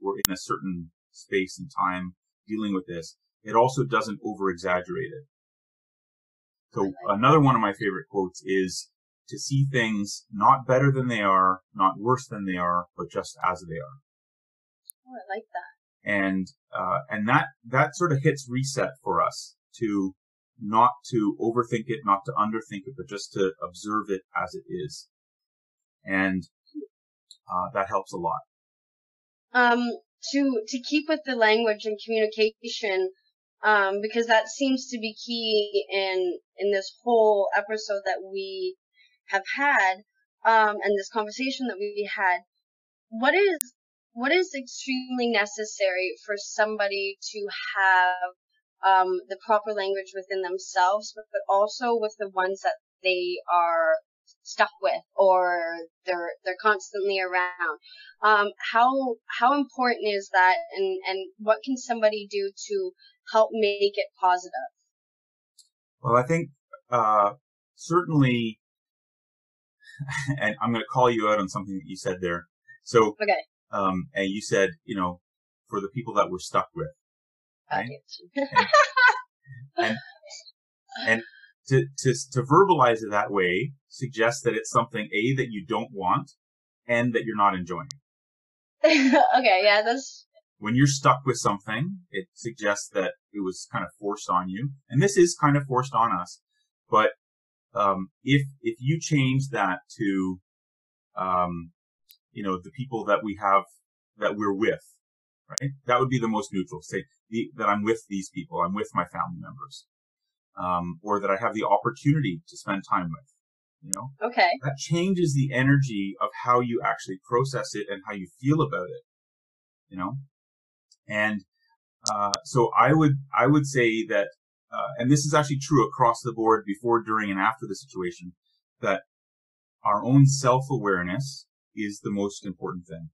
we're in a certain space and time dealing with this. It also doesn't over exaggerate it. So another one of my favorite quotes is to see things not better than they are, not worse than they are, but just as they are. Oh, I like that. And, uh, and that, that sort of hits reset for us to not to overthink it, not to underthink it, but just to observe it as it is. And, uh, that helps a lot. Um, to, to keep with the language and communication, um, because that seems to be key in in this whole episode that we have had um, and this conversation that we had. What is what is extremely necessary for somebody to have um, the proper language within themselves, but, but also with the ones that they are stuck with or they're they're constantly around. Um, how how important is that, and and what can somebody do to help make it positive? Well, I think uh, certainly, and I'm going to call you out on something that you said there. So, okay. Um, and you said, you know, for the people that we're stuck with, right? and, and, and to, to, to verbalize it that way suggests that it's something A, that you don't want and that you're not enjoying. okay, yeah, that's. When you're stuck with something, it suggests that it was kind of forced on you. And this is kind of forced on us. But, um, if, if you change that to, um, you know, the people that we have, that we're with, right? That would be the most neutral. Say the, that I'm with these people. I'm with my family members um, or that I have the opportunity to spend time with. You know, okay, that changes the energy of how you actually process it and how you feel about it. You know, and uh, so I would I would say that, uh, and this is actually true across the board, before, during, and after the situation, that our own self awareness is the most important thing.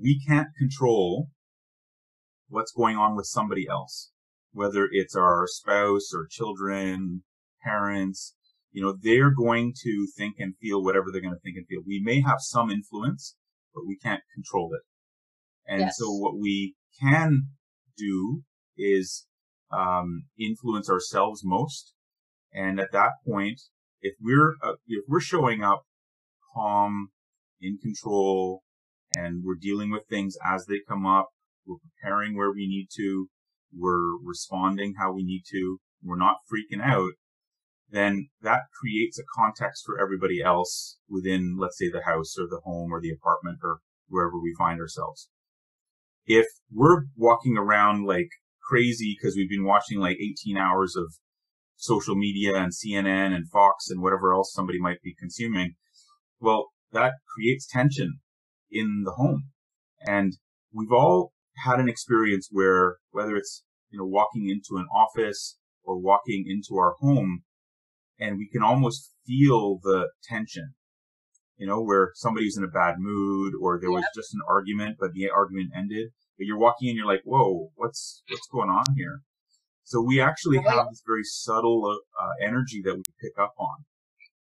We can't control what's going on with somebody else whether it's our spouse or children, parents, you know, they're going to think and feel whatever they're going to think and feel. We may have some influence, but we can't control it. And yes. so what we can do is um, influence ourselves most. And at that point, if we're uh, if we're showing up calm, in control, and we're dealing with things as they come up, we're preparing where we need to, we're responding how we need to, we're not freaking out, then that creates a context for everybody else within, let's say, the house or the home or the apartment or wherever we find ourselves. If we're walking around like crazy because we've been watching like 18 hours of social media and CNN and Fox and whatever else somebody might be consuming, well, that creates tension in the home. And we've all had an experience where whether it's, you know, walking into an office or walking into our home and we can almost feel the tension, you know, where somebody's in a bad mood or there was just an argument, but the argument ended, but you're walking in, you're like, whoa, what's, what's going on here? So we actually have this very subtle uh, energy that we pick up on.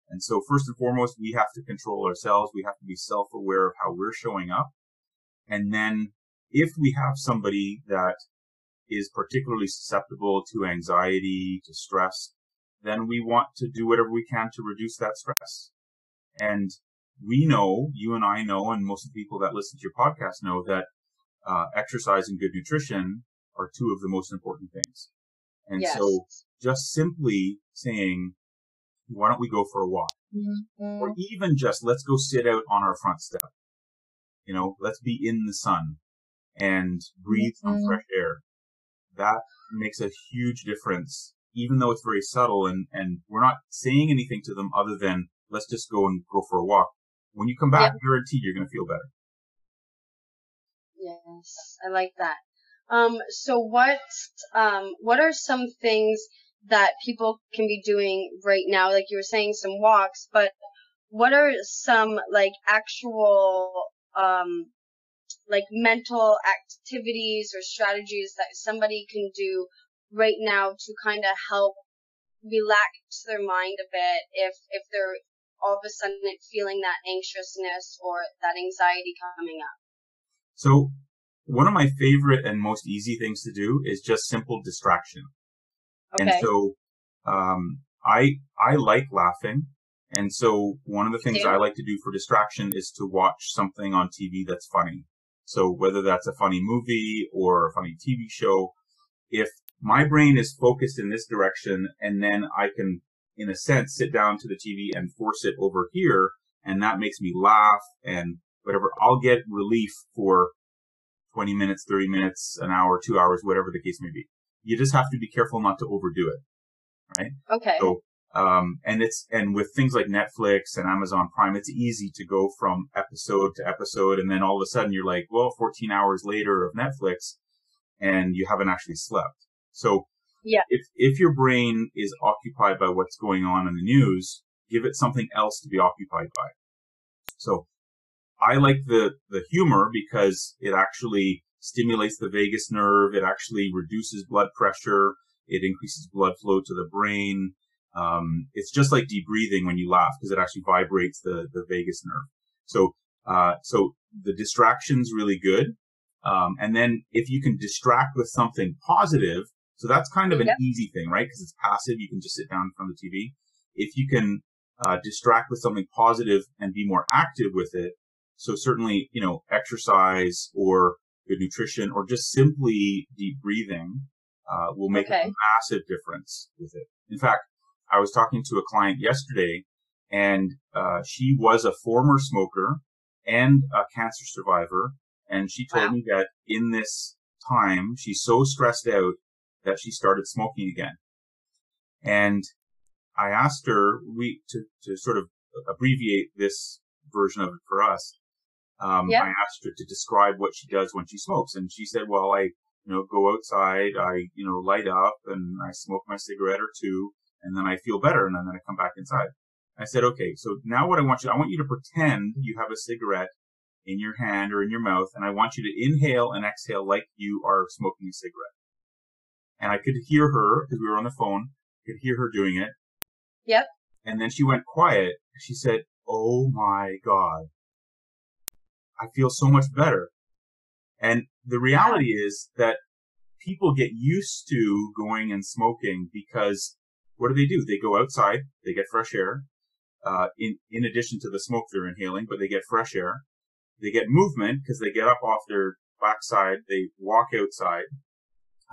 And so first and foremost, we have to control ourselves. We have to be self-aware of how we're showing up. And then if we have somebody that is particularly susceptible to anxiety, to stress, then we want to do whatever we can to reduce that stress. And we know, you and I know, and most of the people that listen to your podcast know that uh, exercise and good nutrition are two of the most important things. And yes. so just simply saying, why don't we go for a walk? Mm-hmm. Or even just let's go sit out on our front step. You know, let's be in the sun and breathe mm-hmm. some fresh air. That makes a huge difference, even though it's very subtle and, and we're not saying anything to them other than let's just go and go for a walk. When you come back, yep. guaranteed you're going to feel better. Yes, I like that. Um, so what, um, what are some things that people can be doing right now? Like you were saying, some walks, but what are some like actual, um, like mental activities or strategies that somebody can do right now to kind of help relax their mind a bit if if they're all of a sudden feeling that anxiousness or that anxiety coming up. So one of my favorite and most easy things to do is just simple distraction. Okay. And so um, I I like laughing. And so one of the things I like to do for distraction is to watch something on TV that's funny. So whether that's a funny movie or a funny TV show, if my brain is focused in this direction and then I can, in a sense, sit down to the TV and force it over here and that makes me laugh and whatever, I'll get relief for 20 minutes, 30 minutes, an hour, two hours, whatever the case may be. you just have to be careful not to overdo it, right? Okay. So, um, and it's, and with things like Netflix and Amazon Prime, it's easy to go from episode to episode. And then all of a sudden you're like, well, 14 hours later of Netflix and you haven't actually slept. So yeah. if, if your brain is occupied by what's going on in the news, give it something else to be occupied by. So I like the, the humor because it actually stimulates the vagus nerve. It actually reduces blood pressure. It increases blood flow to the brain. Um, it's just like deep breathing when you laugh because it actually vibrates the, the vagus nerve. So, uh, so the distraction's really good. Um, and then if you can distract with something positive, so that's kind of an yep. easy thing, right? Because it's passive. You can just sit down in front of the TV. If you can uh, distract with something positive and be more active with it, so certainly, you know, exercise or good nutrition or just simply deep breathing uh, will make okay. a massive difference with it. In fact, I was talking to a client yesterday and uh, she was a former smoker and a cancer survivor. And she told wow. me that in this time, she's so stressed out that she started smoking again. And I asked her we to, to sort of abbreviate this version of it for us. Um. I asked her to describe what she does when she smokes, and she said, "Well, I, you know, go outside, I, you know, light up, and I smoke my cigarette or two, and then I feel better, and then I come back inside." I said, "Okay, so now what I want you, I want you to pretend you have a cigarette in your hand or in your mouth, and I want you to inhale and exhale like you are smoking a cigarette." And I could hear her because we were on the phone. Could hear her doing it. Yep. And then she went quiet. She said, "Oh my god." I feel so much better. And the reality is that people get used to going and smoking because what do they do? They go outside, they get fresh air, uh, in, in addition to the smoke they're inhaling, but they get fresh air. They get movement because they get up off their backside, they walk outside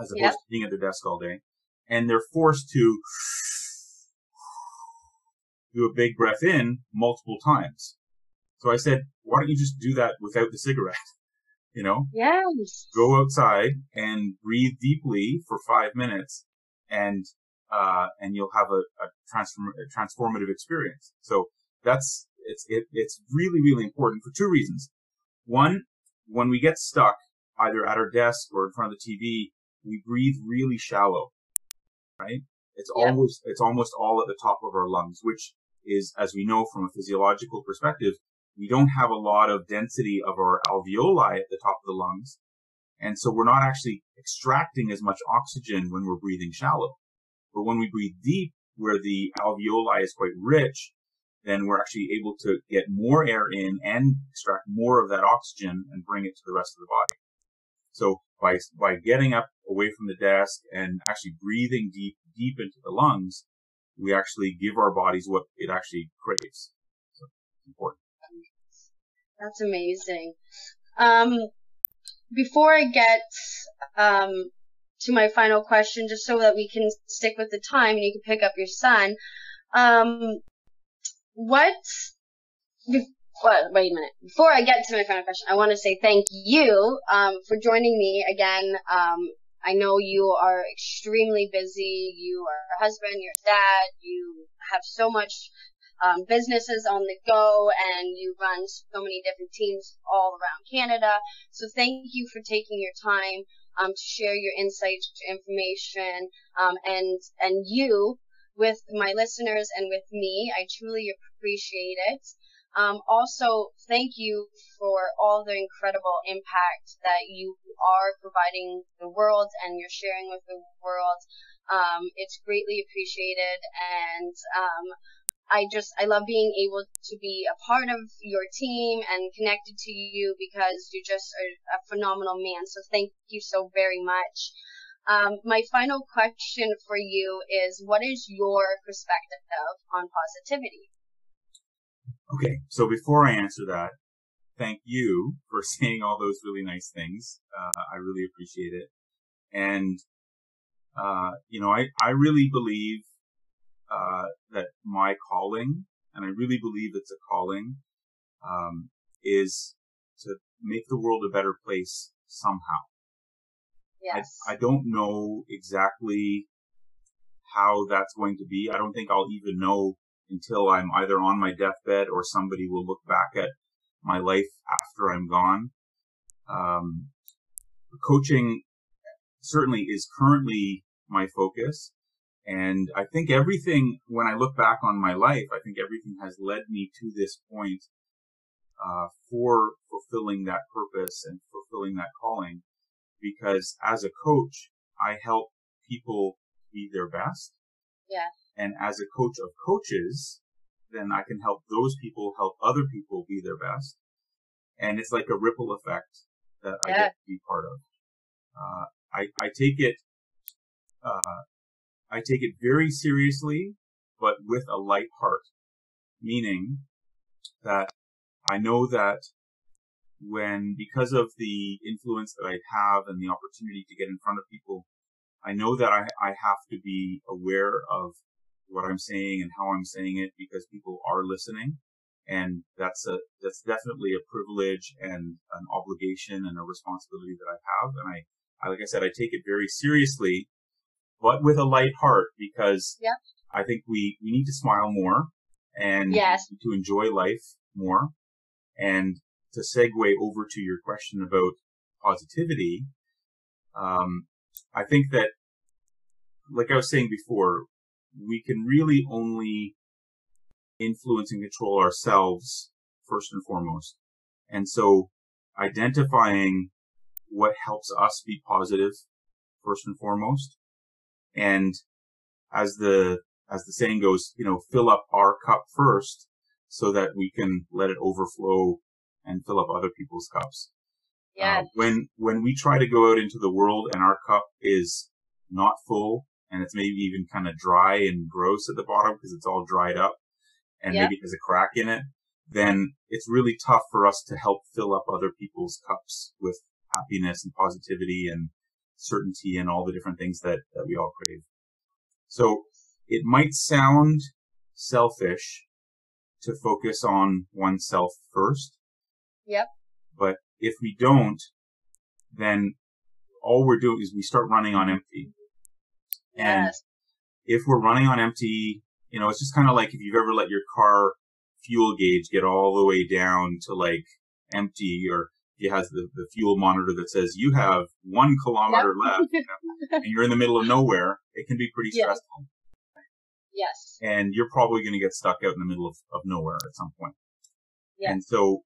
as opposed yep. to being at their desk all day. And they're forced to do a big breath in multiple times. So I said, why don't you just do that without the cigarette? You know? Yes. Go outside and breathe deeply for five minutes and, uh, and you'll have a, a, transform, a transformative experience. So that's, it's, it, it's really, really important for two reasons. One, when we get stuck either at our desk or in front of the TV, we breathe really shallow, right? It's yep. almost, it's almost all at the top of our lungs, which is, as we know from a physiological perspective, we don't have a lot of density of our alveoli at the top of the lungs. And so we're not actually extracting as much oxygen when we're breathing shallow. But when we breathe deep, where the alveoli is quite rich, then we're actually able to get more air in and extract more of that oxygen and bring it to the rest of the body. So by, by getting up away from the desk and actually breathing deep, deep into the lungs, we actually give our bodies what it actually craves. So it's important. That's amazing. Um, before I get um, to my final question, just so that we can stick with the time and you can pick up your son, um, what? Well, wait a minute. Before I get to my final question, I want to say thank you um, for joining me again. Um, I know you are extremely busy. You are a husband, you're a dad, you have so much um, businesses on the go and you run so many different teams all around Canada. So thank you for taking your time um, to share your insights, information, um, and and you with my listeners and with me. I truly appreciate it. Um, also, thank you for all the incredible impact that you are providing the world and you're sharing with the world. Um, it's greatly appreciated, and um, I just I love being able to be a part of your team and connected to you because you're just a, a phenomenal man. So thank you so very much. Um, my final question for you is, what is your perspective on positivity? Okay, so before I answer that, thank you for saying all those really nice things. Uh, I really appreciate it. And, uh, you know, I, I really believe uh, that my calling, and I really believe it's a calling, um, is to make the world a better place somehow. Yes. I, I don't know exactly how that's going to be. I don't think I'll even know until I'm either on my deathbed or somebody will look back at my life after I'm gone. Um, coaching certainly is currently my focus. And I think everything, when I look back on my life, I think everything has led me to this point, uh, for fulfilling that purpose and fulfilling that calling. Because as a coach, I help people be their best. Yeah. And as a coach of coaches, then I can help those people help other people be their best. And it's like a ripple effect that yeah. I get to be part of. Uh, I, I take it, uh, I take it very seriously, but with a light heart, meaning that I know that when, because of the influence that I have and the opportunity to get in front of people, I know that I, I have to be aware of what I'm saying and how I'm saying it because people are listening. And that's a, that's definitely a privilege and an obligation and a responsibility that I have. And I, I, like I said, I take it very seriously, but with a light heart because yeah. I think we, we need to smile more and yes. to enjoy life more. And to segue over to your question about positivity, um, I think that, like I was saying before, we can really only influence and control ourselves first and foremost. And so identifying what helps us be positive first and foremost. And as the, as the saying goes, you know, fill up our cup first so that we can let it overflow and fill up other people's cups. Yeah. Uh, when, when we try to go out into the world and our cup is not full and it's maybe even kind of dry and gross at the bottom because it's all dried up and Yep. maybe there's a crack in it, then it's really tough for us to help fill up other people's cups with happiness and positivity and certainty and all the different things that, that we all crave. So it might sound selfish to focus on oneself first. Yep. But if we don't, then all we're doing is we start running on empty. And Yes. if we're running on empty, you know, it's just kind of like if you've ever let your car fuel gauge get all the way down to like empty or it has the, the fuel monitor that says you have one kilometer left you know, and you're in the middle of nowhere, it can be pretty Yeah. stressful. Yes. And you're probably going to get stuck out in the middle of, of nowhere at some point. Yeah. And so,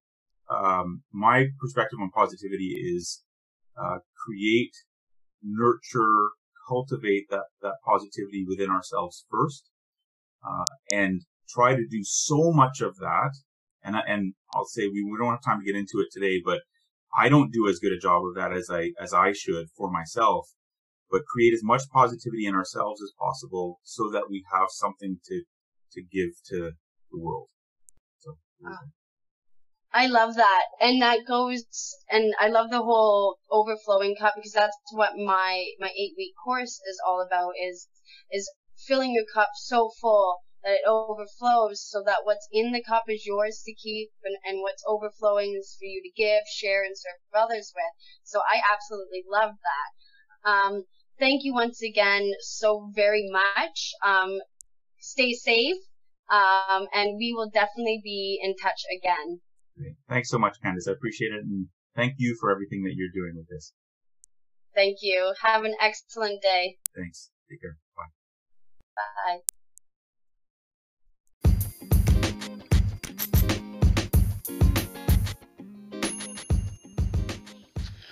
um, my perspective on positivity is, uh, create, nurture, cultivate that, that positivity within ourselves first, uh, and try to do so much of that. And, and I'll say we, we don't have time to get into it today, but I don't do as good a job of that as I, as I should for myself, but create as much positivity in ourselves as possible so that we have something to, to give to the world. So, ah. I love that. And that goes, and I love the whole overflowing cup because that's what my, my eight week course is all about is, is filling your cup so full that it overflows so that what's in the cup is yours to keep and, and what's overflowing is for you to give, share, and serve others with. So I absolutely love that. Um, thank you once again so very much. Um, stay safe. Um, and we will definitely be in touch again. great. Thanks so much, Candace. I appreciate it. And thank you for everything that you're doing with this. Thank you. Have an excellent day. Thanks. Take care. Bye. Bye.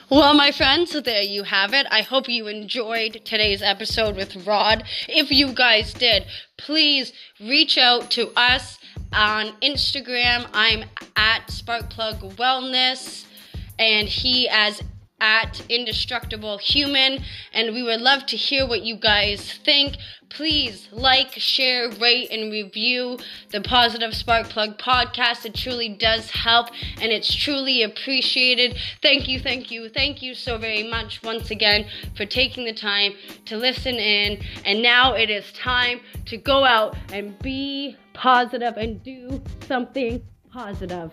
Well, my friends, there you have it. I hope you enjoyed today's episode with Rod. If you guys did, please reach out to us on Instagram. I'm at Sparkplug Wellness, and he as at Indestructible Human. And we would love to hear what you guys think. Please like, share, rate, and review the Positive Spark Plug podcast. It truly does help and it's truly appreciated. Thank you, thank you, thank you so very much once again for taking the time to listen in. And now it is time to go out and be positive and do something positive.